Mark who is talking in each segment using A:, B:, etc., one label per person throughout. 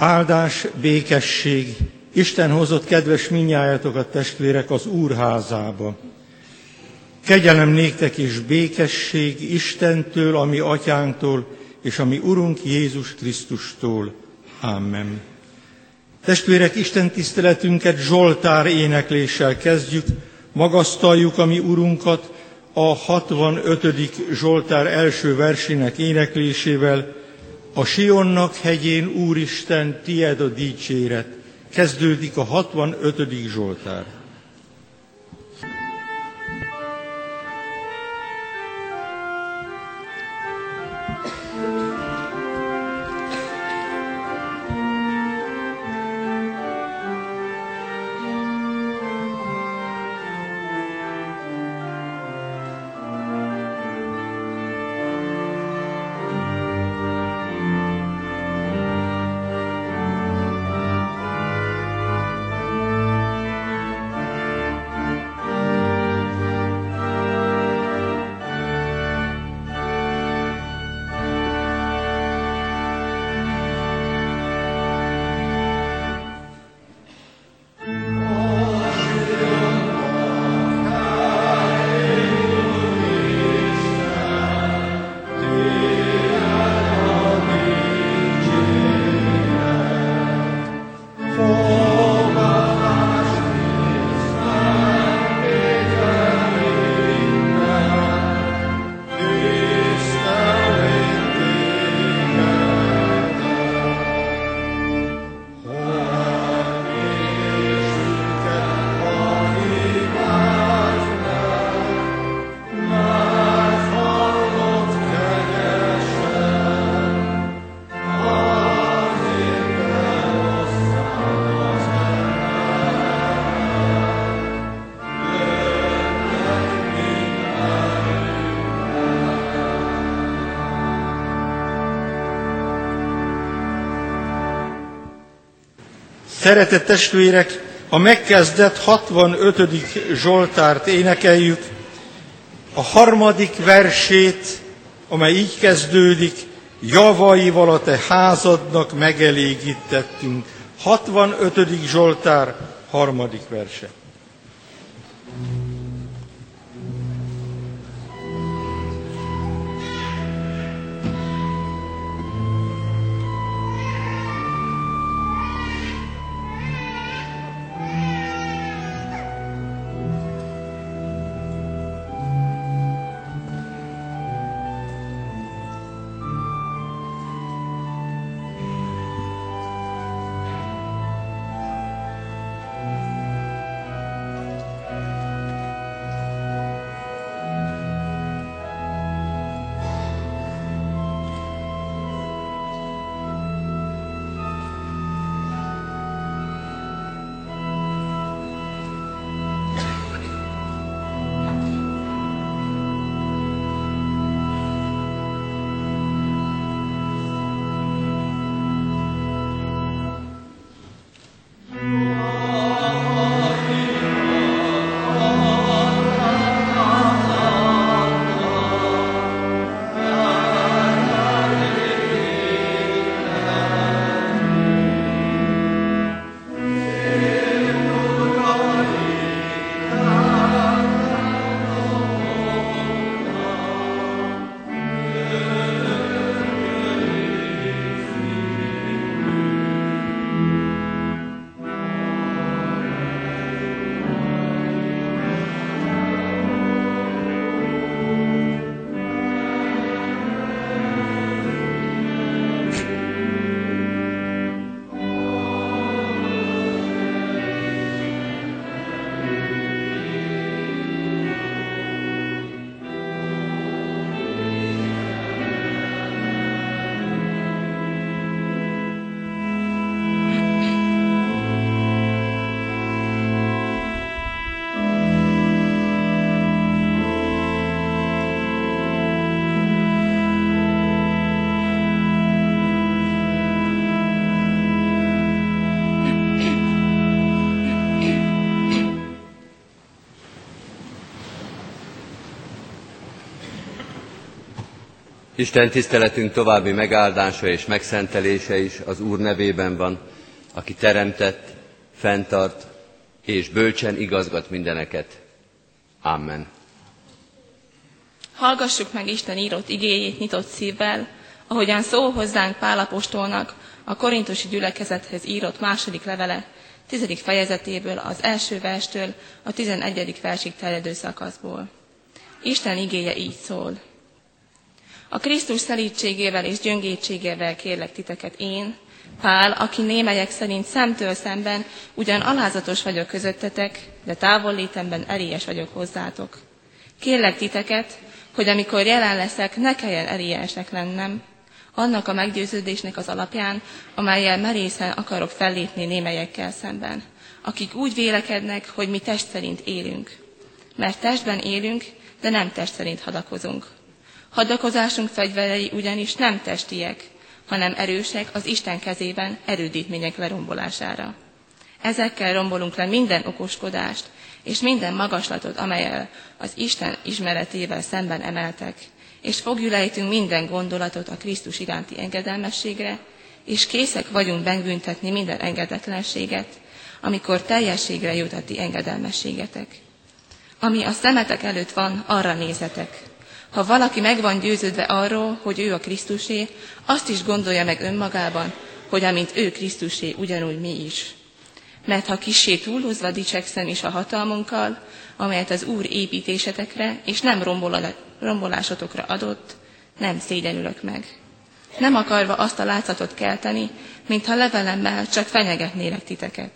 A: Áldás, békesség, Isten hozott kedves minnyájatokat testvérek az Úrházába. Kegyelem néktek és békesség Istentől, ami atyánktól, és ami Urunk Jézus Krisztustól. Amen. Testvérek, Isten tiszteletünket Zsoltár énekléssel kezdjük, magasztaljuk a mi Urunkat a 65. Zsoltár első versének éneklésével, a Sionnak hegyén, Úristen, tied a dicséret. Kezdődik a 65. Zsoltár. Szeretett testvérek, a megkezdett 65. Zsoltárt énekeljük, a harmadik versét, amely így kezdődik, javaival a te házadnak megelégítettünk. 65. Zsoltár, harmadik verse.
B: Isten tiszteletünk további megáldása és megszentelése is az Úr nevében van, aki teremtett, fenntart és bölcsen igazgat mindeneket. Amen.
C: Hallgassuk meg Isten írott igéjét nyitott szívvel, ahogyan szól hozzánk Pálapostolnak a korintusi gyülekezethez írott második levele, tizedik fejezetéből, az első verstől a tizenegyedik versig terjedő szakaszból. Isten igéje így szól. A Krisztus szelítségével és gyöngétségével kérlek titeket én, Pál, aki némelyek szerint szemtől szemben ugyan alázatos vagyok közöttetek, de távollétemben erélyes vagyok hozzátok. Kérlek titeket, hogy amikor jelen leszek, ne kelljen erélyesnek lennem, annak a meggyőződésnek az alapján, amelyel merészen akarok fellépni némelyekkel szemben, akik úgy vélekednek, hogy mi test szerint élünk. Mert testben élünk, de nem test szerint hadakozunk. Hadakozásunk fegyverei ugyanis nem testiek, hanem erősek az Isten kezében erődítmények lerombolására. Ezekkel rombolunk le minden okoskodást, és minden magaslatot, amelyel az Isten ismeretével szemben emeltek, és fogjulejtünk minden gondolatot a Krisztus iránti engedelmességre, és készek vagyunk megbüntetni minden engedetlenséget, amikor teljességre jut a ti engedelmességetek. Ami a szemetek előtt van, arra nézetek. Ha valaki meg van győződve arról, hogy ő a Krisztusé, azt is gondolja meg önmagában, hogy amint ő Krisztusé, ugyanúgy mi is. Mert ha kissé túlhozva dicsekszem is a hatalmunkkal, amelyet az Úr építésetekre és nem rombolásotokra adott, nem szégyenülök meg. Nem akarva azt a látszatot kelteni, mintha levelemmel csak fenyegetnélek titeket.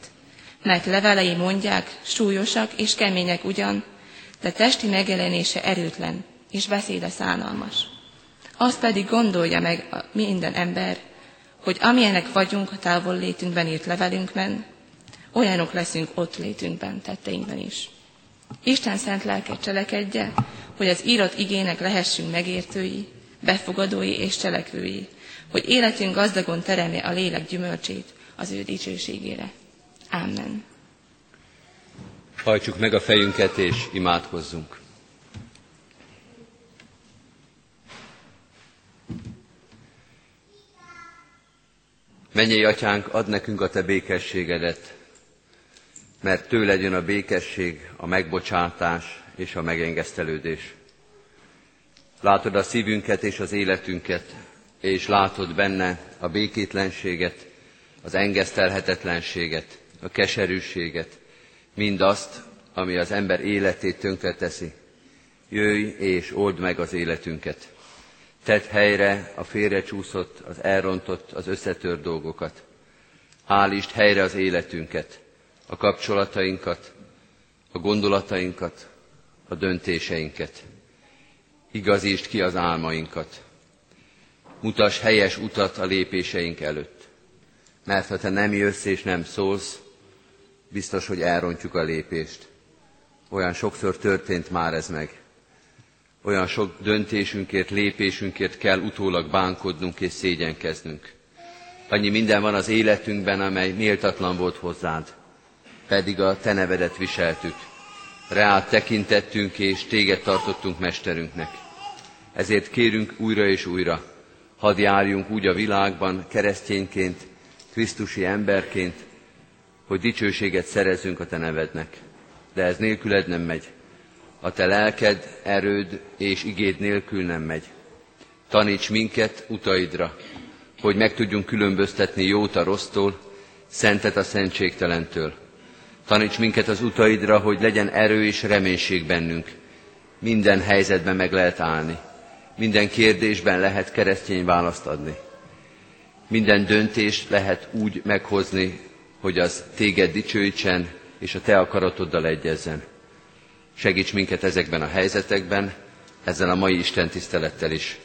C: Mert levelei mondják, súlyosak és kemények ugyan, de testi megjelenése erőtlen, és beszéde szánalmas. Azt pedig gondolja meg minden ember, hogy amilyenek vagyunk a távol létünkben írt levelünkben, olyanok leszünk ott létünkben, tetteinkben is. Isten szent lelke cselekedje, hogy az írott igének lehessünk megértői, befogadói és cselekvői, hogy életünk gazdagon teremje a lélek gyümölcsét az ő dicsőségére. Amen.
B: Hajtsuk meg a fejünket és imádkozzunk. Menjél, atyánk, ad nekünk a te békességedet, mert tőled jön a békesség, a megbocsátás és a megengesztelődés. Látod a szívünket és az életünket, és látod benne a békétlenséget, az engesztelhetetlenséget, a keserűséget, mindazt, ami az ember életét tönkreteszi. Jöjj és old meg az életünket. Tedd helyre a félrecsúszott, az elrontott, az összetört dolgokat. Állítsd helyre az életünket, a kapcsolatainkat, a gondolatainkat, a döntéseinket. Igazítsd ki az álmainkat. Mutass helyes utat a lépéseink előtt. Mert ha te nem jössz és nem szólsz, biztos, hogy elrontjuk a lépést. Olyan sokszor történt már ez meg. Olyan sok döntésünkért, lépésünkért kell utólag bánkodnunk és szégyenkeznünk. Annyi minden van az életünkben, amely méltatlan volt hozzád, pedig a te nevedet viseltük. Reát tekintettünk és téged tartottunk mesterünknek. Ezért kérünk újra és újra, hadd járjunk úgy a világban keresztényként, krisztusi emberként, hogy dicsőséget szerezzünk a te nevednek. De ez nélküled nem megy. A te lelked, erőd és igéd nélkül nem megy. Taníts minket utaidra, hogy meg tudjunk különböztetni jót a rossztól, szentet a szentségtelentől. Taníts minket az utaidra, hogy legyen erő és reménység bennünk. Minden helyzetben meg lehet állni. Minden kérdésben lehet keresztény választ adni. Minden döntést lehet úgy meghozni, hogy az téged dicsőítsen, és a te akaratoddal egyezzen. Segíts minket ezekben a helyzetekben, ezzel a mai Isten tisztelettel is.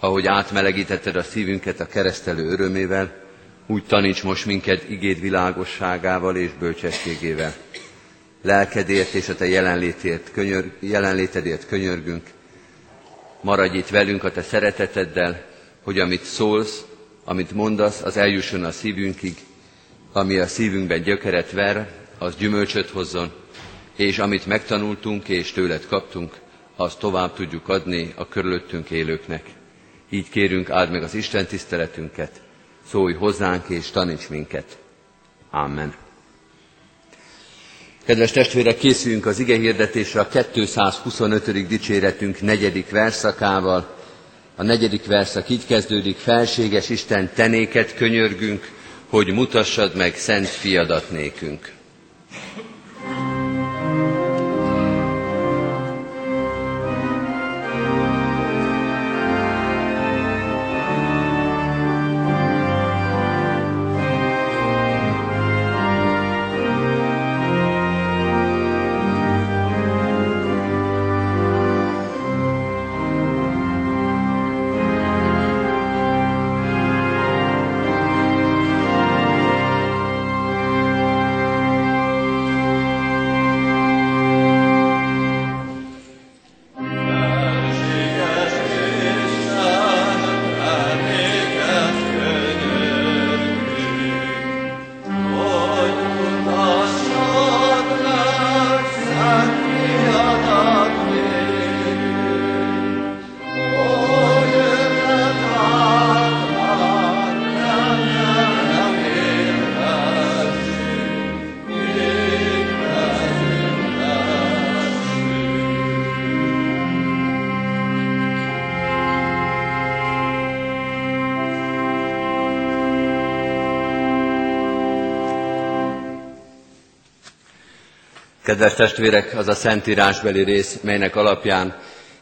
B: Ahogy átmelegítetted a szívünket a keresztelő örömével, úgy taníts most minket igéd világosságával és bölcsességével. Lelkedért és a te jelenlétért, könyör, jelenlétedért könyörgünk. Maradj itt velünk a te szereteteddel, hogy amit szólsz, amit mondasz, az eljusson a szívünkig, ami a szívünkben gyökeret ver, az gyümölcsöt hozzon, és amit megtanultunk és tőled kaptunk, azt tovább tudjuk adni a körülöttünk élőknek. Így kérünk, áld meg az Isten tiszteletünket, szólj hozzánk és taníts minket. Amen. Kedves testvérek, készüljünk az ige hirdetésre a 225. dicséretünk negyedik verszakával. A negyedik verszak így kezdődik, felséges Isten tenéket könyörgünk, hogy mutassad meg szent fiadat nékünk. Kedves testvérek, az a szentírásbeli rész, melynek alapján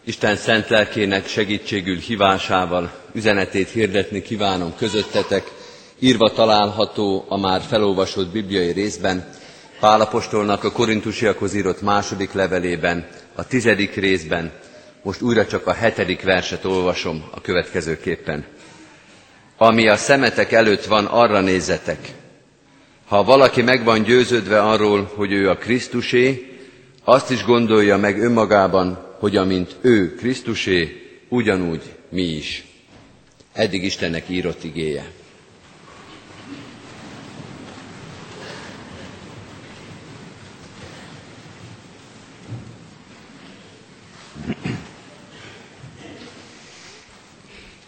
B: Isten szent lelkének segítségül hívásával üzenetét hirdetni kívánom közöttetek, írva található a már felolvasott bibliai részben, Pálapostolnak a korintusiakhoz írott második levelében, a tizedik részben, most újra csak a hetedik verset olvasom a következőképpen. Ami a szemetek előtt van, arra nézzetek, ha valaki meg van győződve arról, hogy ő a Krisztusé, azt is gondolja meg önmagában, hogy amint ő Krisztusé, ugyanúgy mi is. Eddig Istennek írott igéje.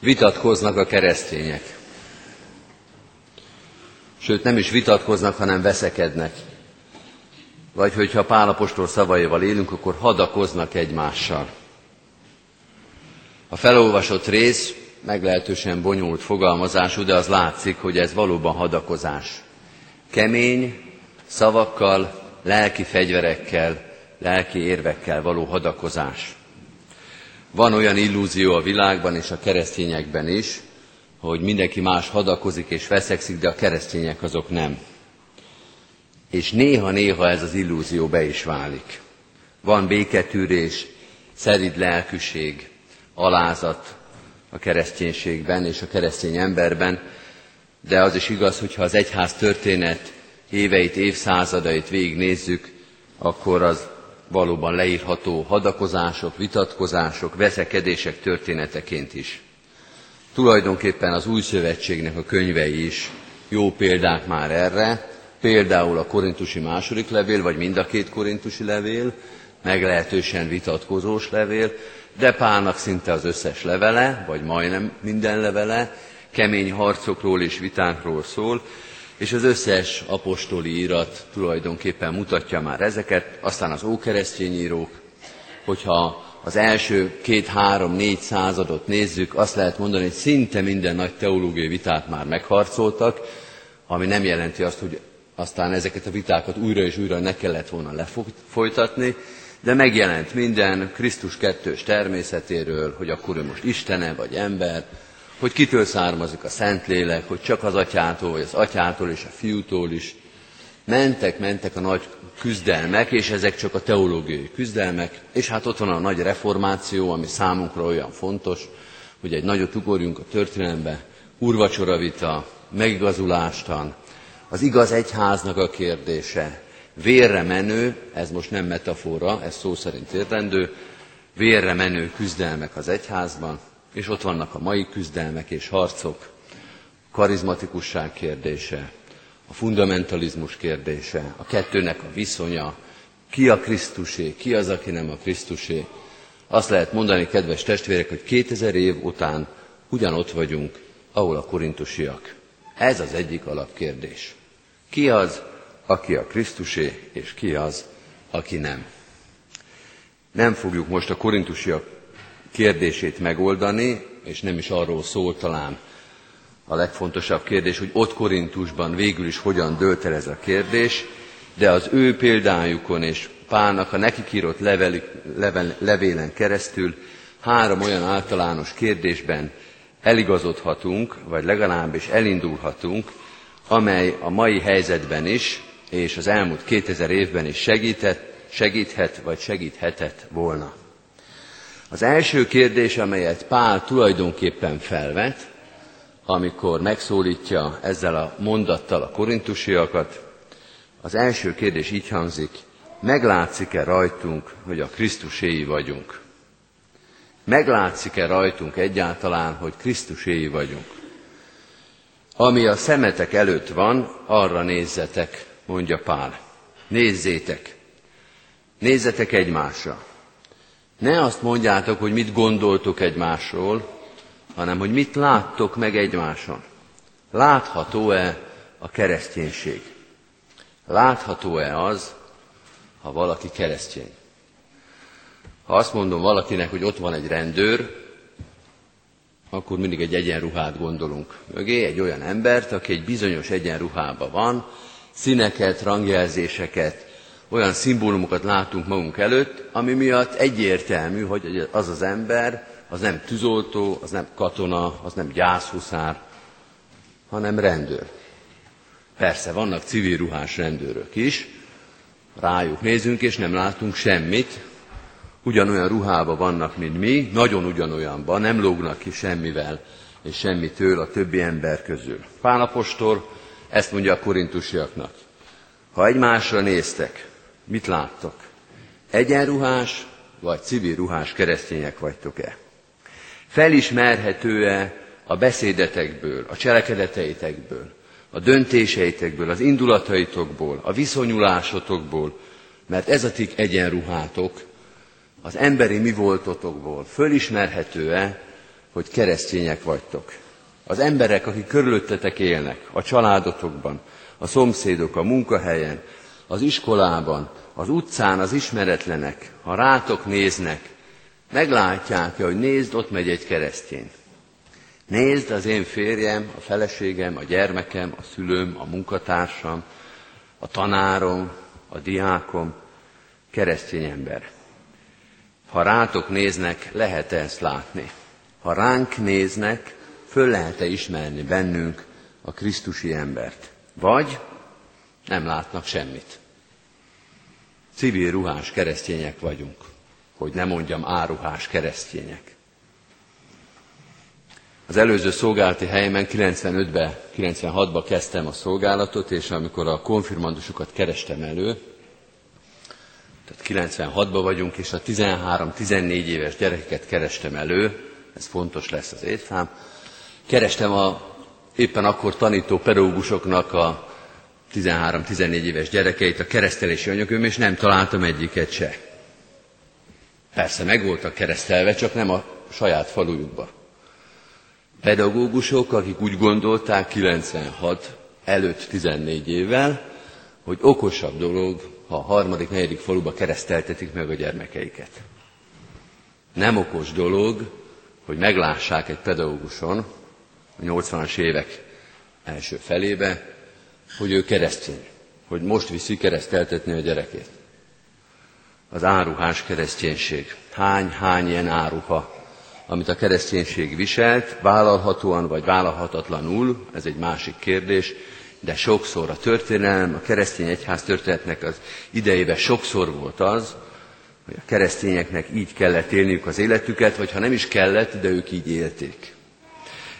B: Vitatkoznak a keresztények sőt nem is vitatkoznak, hanem veszekednek. Vagy hogyha Pálapostól szavaival élünk, akkor hadakoznak egymással. A felolvasott rész meglehetősen bonyolult fogalmazású, de az látszik, hogy ez valóban hadakozás. Kemény, szavakkal, lelki fegyverekkel, lelki érvekkel való hadakozás. Van olyan illúzió a világban és a keresztényekben is, hogy mindenki más hadakozik és veszekszik, de a keresztények azok nem. És néha-néha ez az illúzió be is válik. Van béketűrés, szerid lelkűség, alázat a kereszténységben és a keresztény emberben, de az is igaz, hogyha az egyház történet éveit, évszázadait végignézzük, akkor az valóban leírható hadakozások, vitatkozások, veszekedések történeteként is. Tulajdonképpen az új szövetségnek a könyvei is jó példák már erre, például a korintusi második levél, vagy mind a két korintusi levél, meglehetősen vitatkozós levél, de Pálnak szinte az összes levele, vagy majdnem minden levele, kemény harcokról és vitánkról szól, és az összes apostoli írat tulajdonképpen mutatja már ezeket, aztán az ókeresztény írók, hogyha az első két-három-négy századot nézzük, azt lehet mondani, hogy szinte minden nagy teológiai vitát már megharcoltak, ami nem jelenti azt, hogy aztán ezeket a vitákat újra és újra ne kellett volna lefolytatni, de megjelent minden Krisztus kettős természetéről, hogy akkor ő most Istene vagy ember, hogy kitől származik a Szentlélek, hogy csak az atyától, vagy az atyától és a fiútól is. Mentek, mentek a nagy küzdelmek, és ezek csak a teológiai küzdelmek, és hát ott van a nagy reformáció, ami számunkra olyan fontos, hogy egy nagyot ugorjunk a történelembe, urvacsoravita, megigazulástan, az igaz egyháznak a kérdése, vérre menő, ez most nem metafora, ez szó szerint értendő, vérre menő küzdelmek az egyházban, és ott vannak a mai küzdelmek és harcok, karizmatikusság kérdése, fundamentalizmus kérdése, a kettőnek a viszonya, ki a Krisztusé, ki az, aki nem a Krisztusé. Azt lehet mondani, kedves testvérek, hogy 2000 év után ugyanott vagyunk, ahol a korintusiak. Ez az egyik alapkérdés. Ki az, aki a Krisztusé, és ki az, aki nem? Nem fogjuk most a korintusiak kérdését megoldani, és nem is arról szól talán a legfontosabb kérdés, hogy ott Korintusban végül is hogyan dőlt el ez a kérdés, de az ő példájukon és Pálnak a nekik írott level, level, levélen keresztül három olyan általános kérdésben eligazodhatunk, vagy legalábbis elindulhatunk, amely a mai helyzetben is, és az elmúlt 2000 évben is segített, segíthet, vagy segíthetett volna. Az első kérdés, amelyet Pál tulajdonképpen felvet, amikor megszólítja ezzel a mondattal a korintusiakat, az első kérdés így hangzik, meglátszik-e rajtunk, hogy a Krisztuséi vagyunk? Meglátszik-e rajtunk egyáltalán, hogy Krisztuséi vagyunk? Ami a szemetek előtt van, arra nézzetek, mondja Pál. Nézzétek. Nézzetek egymásra. Ne azt mondjátok, hogy mit gondoltok egymásról, hanem hogy mit láttok meg egymáson. Látható-e a kereszténység? Látható-e az, ha valaki keresztény? Ha azt mondom valakinek, hogy ott van egy rendőr, akkor mindig egy egyenruhát gondolunk mögé, egy olyan embert, aki egy bizonyos egyenruhában van, színeket, rangjelzéseket, olyan szimbólumokat látunk magunk előtt, ami miatt egyértelmű, hogy az az ember, az nem tűzoltó, az nem katona, az nem gyászhuszár, hanem rendőr. Persze, vannak civil ruhás rendőrök is, rájuk nézünk, és nem látunk semmit, ugyanolyan ruhába vannak, mint mi, nagyon ugyanolyanban, nem lógnak ki semmivel és semmitől a többi ember közül. Pálapostól ezt mondja a korintusiaknak. Ha egymásra néztek, mit láttok? Egyenruhás vagy civil ruhás keresztények vagytok-e? Felismerhető-e a beszédetekből, a cselekedeteitekből, a döntéseitekből, az indulataitokból, a viszonyulásotokból, mert ez a tik egyenruhátok, az emberi mi voltotokból fölismerhető-e, hogy keresztények vagytok. Az emberek, akik körülöttetek élnek, a családotokban, a szomszédok, a munkahelyen, az iskolában, az utcán az ismeretlenek, ha rátok néznek, meglátják hogy nézd, ott megy egy keresztény. Nézd, az én férjem, a feleségem, a gyermekem, a szülőm, a munkatársam, a tanárom, a diákom, keresztény ember. Ha rátok néznek, lehet-e ezt látni? Ha ránk néznek, föl lehet-e ismerni bennünk a Krisztusi embert? Vagy nem látnak semmit. Civil ruhás keresztények vagyunk, hogy nem mondjam áruhás keresztények. Az előző szolgálati helyemen 95-ben, 96-ban kezdtem a szolgálatot, és amikor a konfirmandusokat kerestem elő, tehát 96-ban vagyunk, és a 13-14 éves gyerekeket kerestem elő, ez fontos lesz az évszám. Kerestem a éppen akkor tanító pedagógusoknak a 13-14 éves gyerekeit a keresztelési anyagom, és nem találtam egyiket se. Persze meg voltak keresztelve, csak nem a saját falujukba. Pedagógusok, akik úgy gondolták 96 előtt 14 évvel, hogy okosabb dolog, ha a harmadik, negyedik faluba kereszteltetik meg a gyermekeiket. Nem okos dolog, hogy meglássák egy pedagóguson a 80-as évek első felébe, hogy ő keresztény, hogy most viszi kereszteltetni a gyerekét. Az áruhás kereszténység. Hány, hány ilyen áruha, amit a kereszténység viselt, vállalhatóan vagy vállalhatatlanul, ez egy másik kérdés, de sokszor a történelem, a keresztény egyház történetnek az idejében sokszor volt az, hogy a keresztényeknek így kellett élniük az életüket, vagy ha nem is kellett, de ők így élték.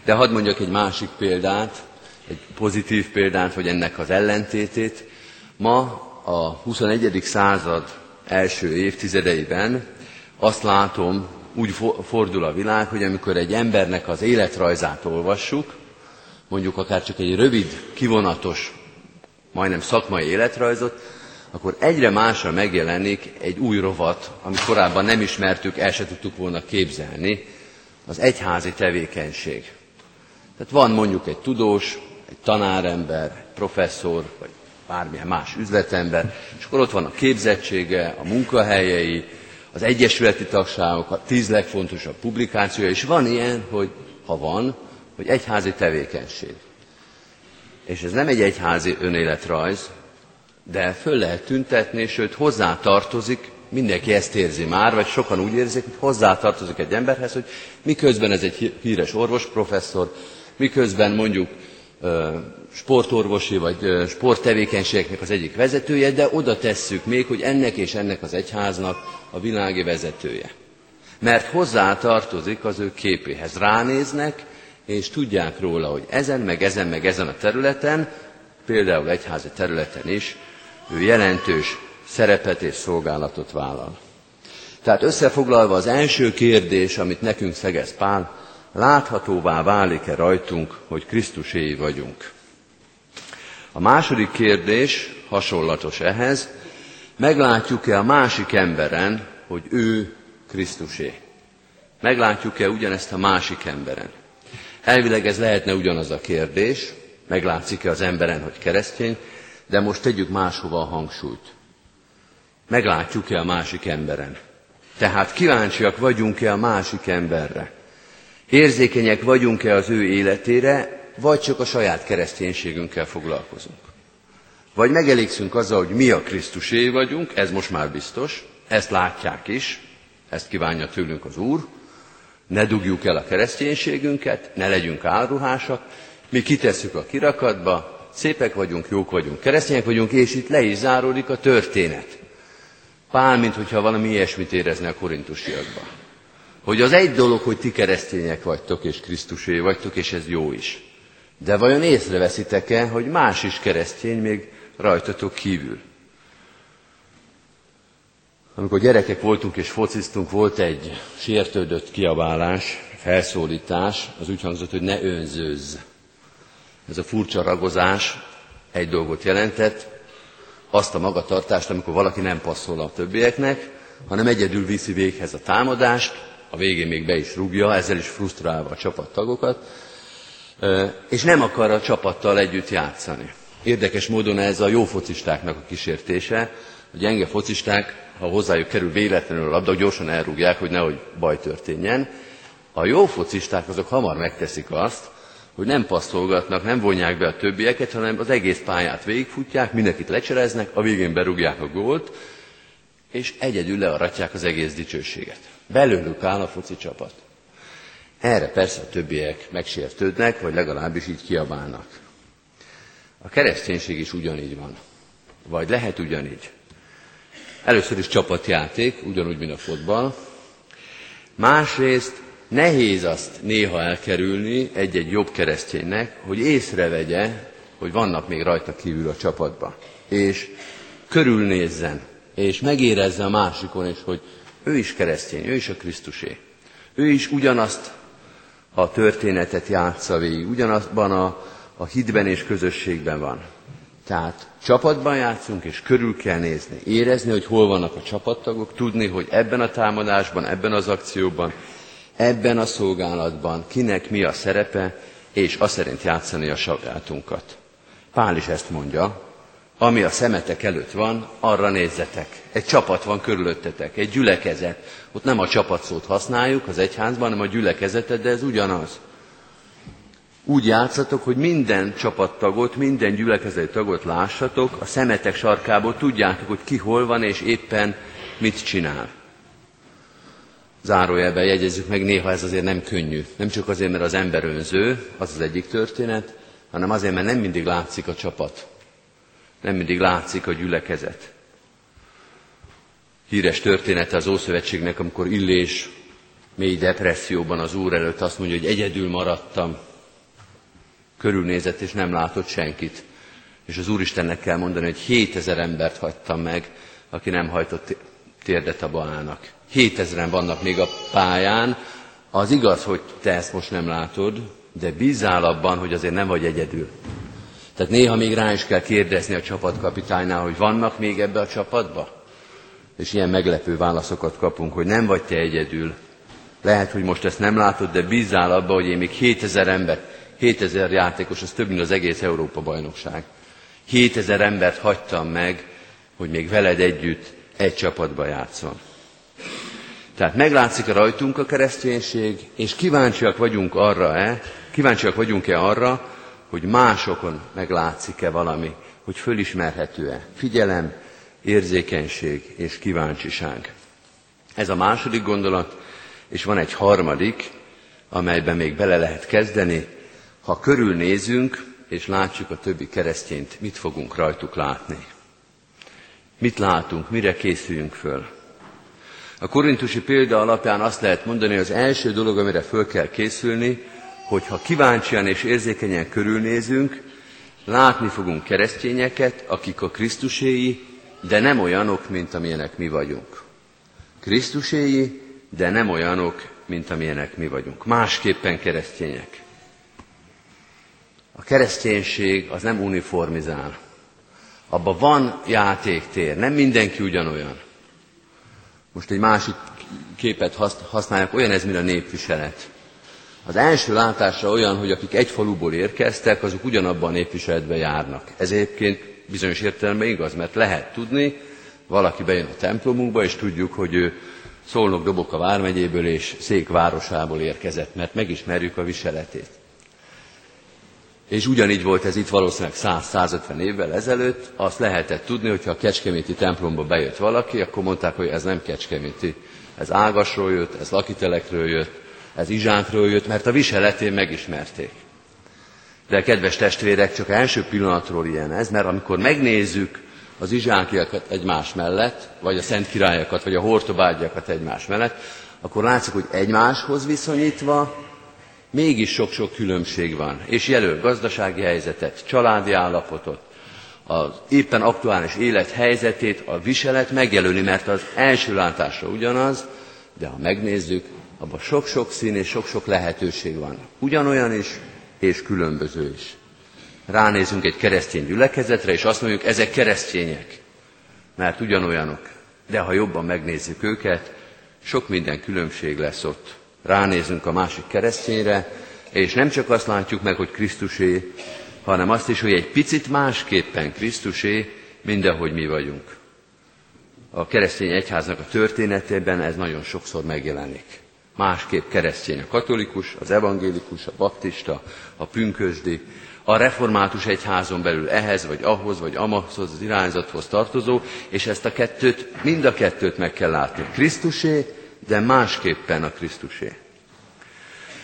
B: De hadd mondjak egy másik példát, egy pozitív példát, vagy ennek az ellentétét. Ma a 21. század első évtizedeiben azt látom, úgy fordul a világ, hogy amikor egy embernek az életrajzát olvassuk, mondjuk akár csak egy rövid, kivonatos, majdnem szakmai életrajzot, akkor egyre másra megjelenik egy új rovat, amit korábban nem ismertük, el se tudtuk volna képzelni, az egyházi tevékenység. Tehát van mondjuk egy tudós, egy tanárember, professzor, vagy bármilyen más üzletember, és akkor ott van a képzettsége, a munkahelyei, az egyesületi tagságok, a tíz legfontosabb publikációja, és van ilyen, hogy ha van, hogy egyházi tevékenység. És ez nem egy egyházi önéletrajz, de föl lehet tüntetni, sőt hozzá tartozik, mindenki ezt érzi már, vagy sokan úgy érzik, hogy hozzá tartozik egy emberhez, hogy miközben ez egy híres orvos professzor, miközben mondjuk sportorvosi vagy sporttevékenységeknek az egyik vezetője, de oda tesszük még, hogy ennek és ennek az egyháznak a világi vezetője. Mert hozzá tartozik az ő képéhez. Ránéznek, és tudják róla, hogy ezen, meg ezen, meg ezen a területen, például egyházi területen is, ő jelentős szerepet és szolgálatot vállal. Tehát összefoglalva az első kérdés, amit nekünk szegez Pál, láthatóvá válik-e rajtunk, hogy Krisztuséi vagyunk. A második kérdés hasonlatos ehhez, meglátjuk-e a másik emberen, hogy ő Krisztusé? Meglátjuk-e ugyanezt a másik emberen? Elvileg ez lehetne ugyanaz a kérdés, meglátszik-e az emberen, hogy keresztény, de most tegyük máshova a hangsúlyt. Meglátjuk-e a másik emberen? Tehát kíváncsiak vagyunk-e a másik emberre? Érzékenyek vagyunk-e az ő életére, vagy csak a saját kereszténységünkkel foglalkozunk? Vagy megelégszünk azzal, hogy mi a Krisztusé vagyunk, ez most már biztos, ezt látják is, ezt kívánja tőlünk az Úr, ne dugjuk el a kereszténységünket, ne legyünk álruhásak, mi kitesszük a kirakatba, szépek vagyunk, jók vagyunk, keresztények vagyunk, és itt le is záródik a történet. Pál, mintha valami ilyesmit érezne a korintusiakban. Hogy az egy dolog, hogy ti keresztények vagytok, és Krisztusé vagytok, és ez jó is. De vajon észreveszitek-e, hogy más is keresztény még rajtatok kívül? Amikor gyerekek voltunk és fociztunk, volt egy sértődött kiabálás, felszólítás, az úgy hangzott, hogy ne önzőzz. Ez a furcsa ragozás egy dolgot jelentett, azt a magatartást, amikor valaki nem passzol a többieknek, hanem egyedül viszi véghez a támadást, a végén még be is rúgja, ezzel is frusztrálva a csapattagokat, és nem akar a csapattal együtt játszani. Érdekes módon ez a jó focistáknak a kísértése, a gyenge focisták, ha hozzájuk kerül véletlenül a labda, gyorsan elrúgják, hogy nehogy baj történjen. A jó focisták azok hamar megteszik azt, hogy nem passzolgatnak, nem vonják be a többieket, hanem az egész pályát végigfutják, mindenkit lecsereznek, a végén berúgják a gólt, és egyedül learatják az egész dicsőséget. Belőlük áll a foci csapat. Erre persze a többiek megsértődnek, vagy legalábbis így kiabálnak. A kereszténység is ugyanígy van. Vagy lehet ugyanígy. Először is csapatjáték, ugyanúgy, mint a fotball. Másrészt nehéz azt néha elkerülni egy-egy jobb kereszténynek, hogy észrevegye, hogy vannak még rajta kívül a csapatban. És körülnézzen, és megérezze a másikon is, hogy ő is keresztény, ő is a Krisztusé. Ő is ugyanazt a történetet játsza végig, ugyanazban a, a hitben és közösségben van. Tehát csapatban játszunk, és körül kell nézni, érezni, hogy hol vannak a csapattagok, tudni, hogy ebben a támadásban, ebben az akcióban, ebben a szolgálatban kinek mi a szerepe, és azt szerint játszani a sajátunkat. Pál is ezt mondja, ami a szemetek előtt van, arra nézzetek. Egy csapat van körülöttetek, egy gyülekezet. Ott nem a csapatszót használjuk az egyházban, hanem a gyülekezetet, de ez ugyanaz. Úgy játszatok, hogy minden csapattagot, minden gyülekezeti tagot lássatok, a szemetek sarkából tudjátok, hogy ki hol van, és éppen mit csinál. Zárójelben jegyezzük meg, néha ez azért nem könnyű. Nem csak azért, mert az ember önző, az az egyik történet, hanem azért, mert nem mindig látszik a csapat. Nem mindig látszik a gyülekezet. Híres története az Ószövetségnek, amikor Illés mély depresszióban az Úr előtt azt mondja, hogy egyedül maradtam, körülnézett és nem látott senkit. És az Úristennek kell mondani, hogy 7000 embert hagytam meg, aki nem hajtott térdet a baának. 7000-en vannak még a pályán. Az igaz, hogy te ezt most nem látod, de bízál abban, hogy azért nem vagy egyedül. Tehát néha még rá is kell kérdezni a csapatkapitánynál, hogy vannak még ebbe a csapatba? És ilyen meglepő válaszokat kapunk, hogy nem vagy te egyedül, Lehet, hogy most ezt nem látod, de bízzál abba, hogy én még 7000 ember, 7000 játékos, az több, mint az egész Európa bajnokság. 7000 embert hagytam meg, hogy még veled együtt egy csapatba játszom. Tehát meglátszik rajtunk a kereszténység, és kíváncsiak vagyunk arra-e, kíváncsiak vagyunk-e arra, hogy másokon meglátszik-e valami, hogy fölismerhető-e. Figyelem, érzékenység és kíváncsiság. Ez a második gondolat, és van egy harmadik, amelyben még bele lehet kezdeni. Ha körülnézünk, és látjuk a többi keresztényt, mit fogunk rajtuk látni? Mit látunk, mire készüljünk föl? A korintusi példa alapján azt lehet mondani, hogy az első dolog, amire föl kell készülni, hogy ha kíváncsian és érzékenyen körülnézünk, látni fogunk keresztényeket, akik a Krisztuséi, de nem olyanok, mint amilyenek mi vagyunk. Krisztuséi, de nem olyanok, mint amilyenek mi vagyunk. Másképpen keresztények. A kereszténység az nem uniformizál. Abban van játéktér, nem mindenki ugyanolyan. Most egy másik képet használják, olyan ez, mint a népviselet. Az első látásra olyan, hogy akik egy faluból érkeztek, azok ugyanabban a népviseletben járnak. Ez egyébként bizonyos értelemben igaz, mert lehet tudni, valaki bejön a templomunkba, és tudjuk, hogy ő Szolnok Doboka vármegyéből és Szék városából érkezett, mert megismerjük a viseletét. És ugyanígy volt ez itt valószínűleg 100-150 évvel ezelőtt, azt lehetett tudni, hogyha a Kecskeméti templomba bejött valaki, akkor mondták, hogy ez nem Kecskeméti, ez Ágasról jött, ez Lakitelekről jött, ez Izsánkról jött, mert a viseletén megismerték. De kedves testvérek, csak első pillanatról ilyen ez, mert amikor megnézzük az izsákiakat egymás mellett, vagy a szent királyokat, vagy a hortobágyakat egymás mellett, akkor látszik, hogy egymáshoz viszonyítva mégis sok-sok különbség van, és jelöl gazdasági helyzetet, családi állapotot, az éppen aktuális élet helyzetét, a viselet megjelöli, mert az első látásra ugyanaz, de ha megnézzük, abban sok-sok szín és sok-sok lehetőség van. Ugyanolyan is, és különböző is. Ránézünk egy keresztény gyülekezetre, és azt mondjuk, ezek keresztények, mert ugyanolyanok. De ha jobban megnézzük őket, sok minden különbség lesz ott. Ránézünk a másik keresztényre, és nem csak azt látjuk meg, hogy Krisztusé, hanem azt is, hogy egy picit másképpen Krisztusé, mindahogy mi vagyunk. A keresztény egyháznak a történetében ez nagyon sokszor megjelenik másképp keresztény. A katolikus, az evangélikus, a baptista, a pünkösdi, a református egyházon belül ehhez, vagy ahhoz, vagy amahhoz az irányzathoz tartozó, és ezt a kettőt, mind a kettőt meg kell látni. Krisztusé, de másképpen a Krisztusé.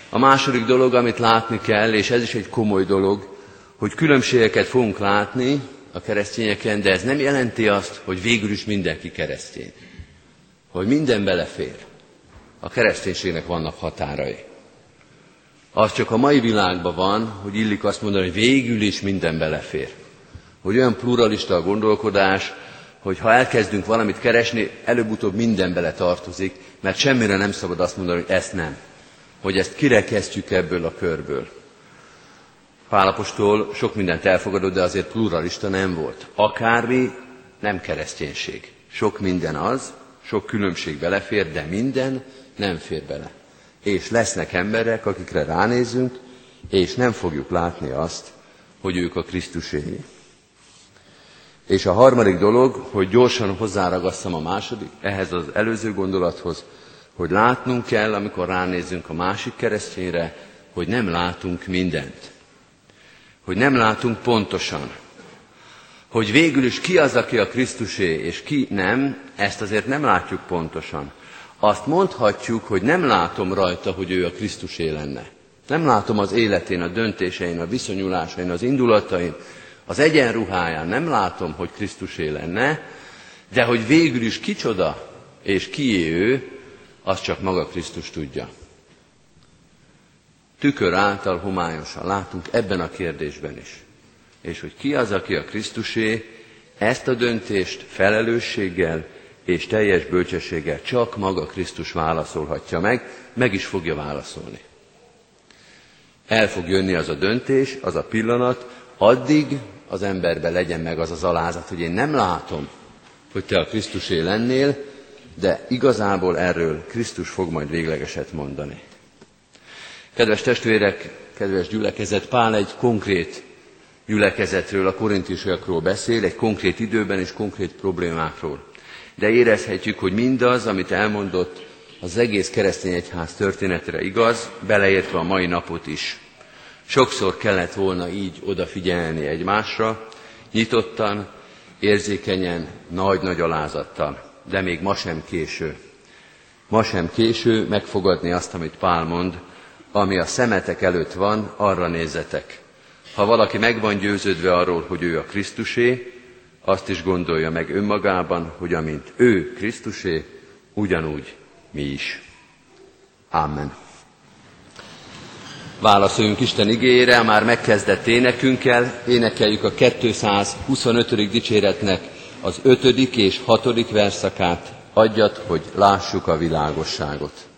B: A második dolog, amit látni kell, és ez is egy komoly dolog, hogy különbségeket fogunk látni a keresztényeken, de ez nem jelenti azt, hogy végül is mindenki keresztény. Hogy minden belefér a kereszténységnek vannak határai. Az csak a mai világban van, hogy illik azt mondani, hogy végül is minden belefér. Hogy olyan pluralista a gondolkodás, hogy ha elkezdünk valamit keresni, előbb-utóbb minden bele tartozik, mert semmire nem szabad azt mondani, hogy ezt nem. Hogy ezt kirekesztjük ebből a körből. Pálapostól sok mindent elfogadott, de azért pluralista nem volt. Akármi nem kereszténység. Sok minden az, sok különbség belefér, de minden nem fér bele. És lesznek emberek, akikre ránézünk, és nem fogjuk látni azt, hogy ők a Krisztuséi. És a harmadik dolog, hogy gyorsan hozzáragasszam a második, ehhez az előző gondolathoz, hogy látnunk kell, amikor ránézünk a másik keresztényre, hogy nem látunk mindent. Hogy nem látunk pontosan. Hogy végül is ki az, aki a Krisztusé, és ki nem, ezt azért nem látjuk pontosan azt mondhatjuk, hogy nem látom rajta, hogy ő a Krisztusé lenne. Nem látom az életén, a döntésein, a viszonyulásain, az indulatain, az egyenruháján, nem látom, hogy Krisztusé lenne, de hogy végül is kicsoda és kié ő, azt csak maga Krisztus tudja. Tükör által homályosan látunk ebben a kérdésben is. És hogy ki az, aki a Krisztusé, ezt a döntést felelősséggel és teljes bölcsességgel csak maga Krisztus válaszolhatja meg, meg is fogja válaszolni. El fog jönni az a döntés, az a pillanat, addig az emberbe legyen meg az az alázat, hogy én nem látom, hogy te a Krisztusé lennél, de igazából erről Krisztus fog majd véglegeset mondani. Kedves testvérek, kedves gyülekezet, Pál egy konkrét gyülekezetről, a korintusiakról beszél, egy konkrét időben és konkrét problémákról. De érezhetjük, hogy mindaz, amit elmondott, az egész keresztény egyház történetre igaz, beleértve a mai napot is. Sokszor kellett volna így odafigyelni egymásra, nyitottan, érzékenyen, nagy-nagy alázattal. De még ma sem késő. Ma sem késő megfogadni azt, amit Pál mond, ami a szemetek előtt van, arra nézzetek. Ha valaki meg van győződve arról, hogy ő a Krisztusé, azt is gondolja meg önmagában, hogy amint ő Krisztusé, ugyanúgy mi is. Amen. Válaszoljunk Isten igényére, a már megkezdett énekünkkel, énekeljük a 225. dicséretnek az 5. és 6. verszakát, adjat, hogy lássuk a világosságot.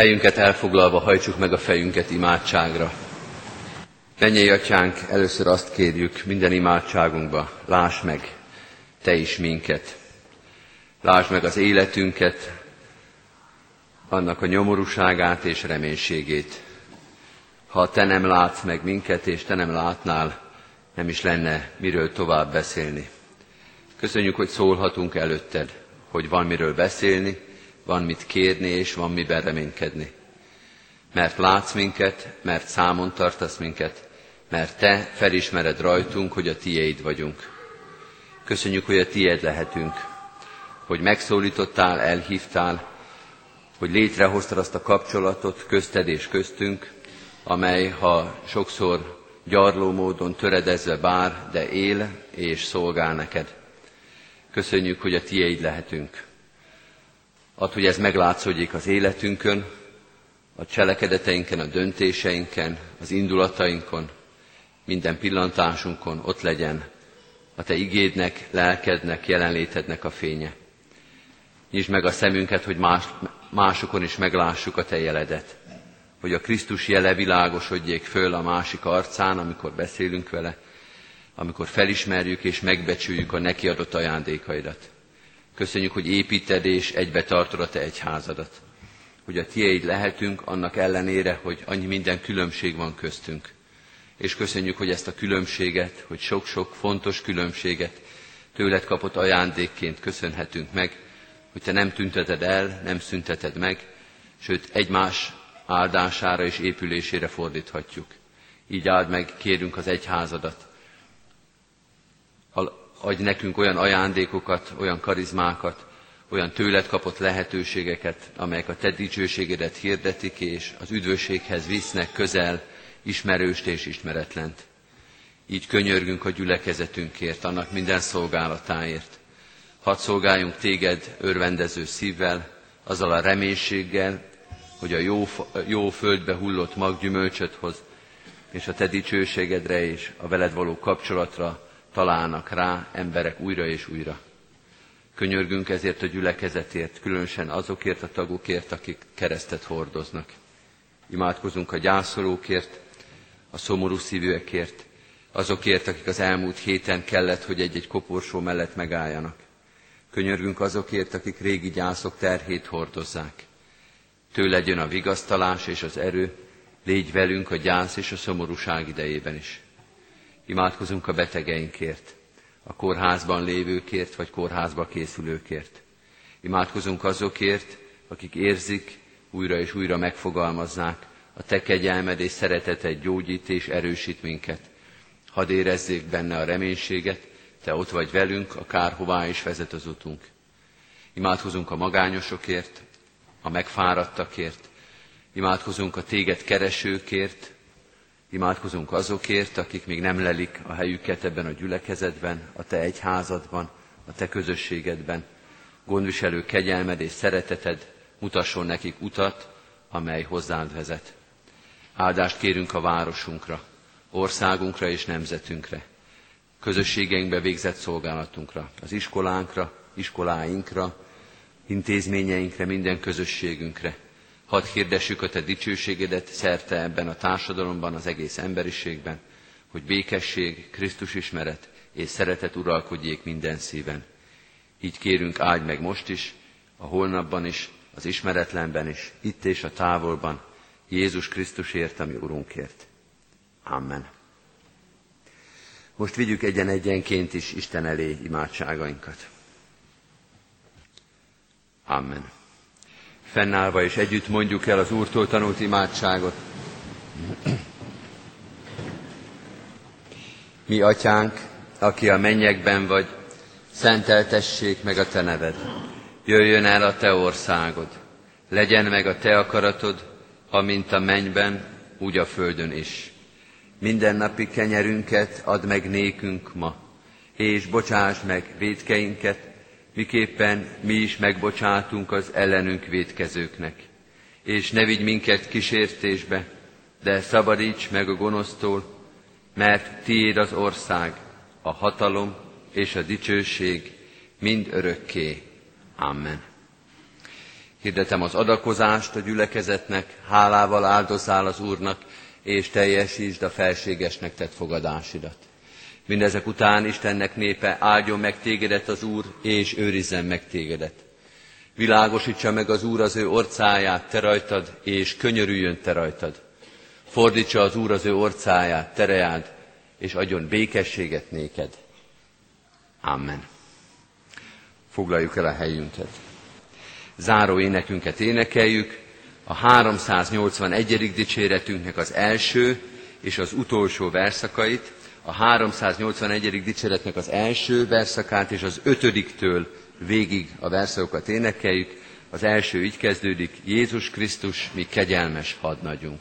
B: Helyünket elfoglalva hajtsuk meg a fejünket imádságra. Mennyei atyánk, először azt kérjük minden imádságunkba, láss meg te is minket. Lásd meg az életünket, annak a nyomorúságát és reménységét. Ha te nem látsz meg minket, és te nem látnál, nem is lenne miről tovább beszélni. Köszönjük, hogy szólhatunk előtted, hogy van miről beszélni, van mit kérni, és van miben reménykedni. Mert látsz minket, mert számon tartasz minket, mert te felismered rajtunk, hogy a tiéd vagyunk. Köszönjük, hogy a tiéd lehetünk, hogy megszólítottál, elhívtál, hogy létrehoztad azt a kapcsolatot közted és köztünk, amely, ha sokszor gyarló módon töredezve bár, de él és szolgál neked. Köszönjük, hogy a tiéd lehetünk. Add, hogy ez meglátszódjék az életünkön, a cselekedeteinken, a döntéseinken, az indulatainkon, minden pillantásunkon ott legyen a Te igédnek, lelkednek, jelenlétednek a fénye. Nyisd meg a szemünket, hogy más, másokon is meglássuk a Te jeledet, hogy a Krisztus jele világosodjék föl a másik arcán, amikor beszélünk vele, amikor felismerjük és megbecsüljük a neki adott ajándékaidat. Köszönjük, hogy építed és egybe tartod a te egyházadat. Hogy a tieid lehetünk annak ellenére, hogy annyi minden különbség van köztünk. És köszönjük, hogy ezt a különbséget, hogy sok-sok fontos különbséget tőled kapott ajándékként köszönhetünk meg, hogy te nem tünteted el, nem szünteted meg, sőt egymás áldására és épülésére fordíthatjuk. Így áld meg, kérünk az egyházadat, adj nekünk olyan ajándékokat, olyan karizmákat, olyan tőled kapott lehetőségeket, amelyek a te dicsőségedet hirdetik, és az üdvösséghez visznek közel ismerőst és ismeretlent. Így könyörgünk a gyülekezetünkért, annak minden szolgálatáért. Hadd szolgáljunk téged örvendező szívvel, azzal a reménységgel, hogy a jó, jó földbe hullott mag gyümölcsöt hoz, és a te dicsőségedre és a veled való kapcsolatra találnak rá emberek újra és újra. Könyörgünk ezért a gyülekezetért, különösen azokért a tagokért, akik keresztet hordoznak. Imádkozunk a gyászolókért, a szomorú szívűekért, azokért, akik az elmúlt héten kellett, hogy egy-egy koporsó mellett megálljanak. Könyörgünk azokért, akik régi gyászok terhét hordozzák. Tőle jön a vigasztalás és az erő, légy velünk a gyász és a szomorúság idejében is. Imádkozunk a betegeinkért, a kórházban lévőkért vagy kórházba készülőkért. Imádkozunk azokért, akik érzik, újra és újra megfogalmaznák, a te kegyelmed és szereteted gyógyít és erősít minket. Hadd érezzék benne a reménységet, te ott vagy velünk, akárhová is vezet az utunk. Imádkozunk a magányosokért, a megfáradtakért, imádkozunk a téged keresőkért, imádkozunk azokért, akik még nem lelik a helyüket ebben a gyülekezetben, a te egyházadban, a te közösségedben. Gondviselő kegyelmed és szereteted mutasson nekik utat, amely hozzád vezet. Áldást kérünk a városunkra, országunkra és nemzetünkre, közösségeinkbe végzett szolgálatunkra, az iskolánkra, iskoláinkra, intézményeinkre, minden közösségünkre. Hadd hirdessük a Te dicsőségedet szerte ebben a társadalomban, az egész emberiségben, hogy békesség, Krisztus ismeret és szeretet uralkodjék minden szíven. Így kérünk, áldj meg most is, a holnapban is, az ismeretlenben is, itt és a távolban, Jézus Krisztusért, ami Urunkért. Amen. Most vigyük egyen-egyenként is Isten elé imádságainkat. Amen. Fennállva és együtt mondjuk el az Úrtól tanult imádságot. Mi atyánk, aki a mennyekben vagy, szenteltessék meg a te neved. Jöjjön el a te országod. Legyen meg a te akaratod, amint a mennyben, úgy a földön is. Minden napi kenyerünket add meg nékünk ma, és bocsáss meg védkeinket, miképpen mi is megbocsátunk az ellenünk védkezőknek. És ne vigy minket kísértésbe, de szabadíts meg a gonosztól, mert tiéd az ország, a hatalom és a dicsőség mind örökké. Amen. Hirdetem az adakozást a gyülekezetnek, hálával áldozál az Úrnak, és teljesítsd a felségesnek tett fogadásidat. Mindezek után Istennek népe áldjon meg tégedet az Úr, és őrizzen meg tégedet. Világosítsa meg az Úr az ő orcáját te rajtad, és könyörüljön te rajtad. Fordítsa az Úr az ő orcáját, tereád, és adjon békességet néked. Amen. Foglaljuk el a helyünket. Záró énekünket énekeljük, a 381. dicséretünknek az első és az utolsó verszakait, a 381. dicséretnek az első verszakát és az ötödiktől végig a verszakokat énekeljük. Az első így kezdődik, Jézus Krisztus, mi kegyelmes hadnagyunk.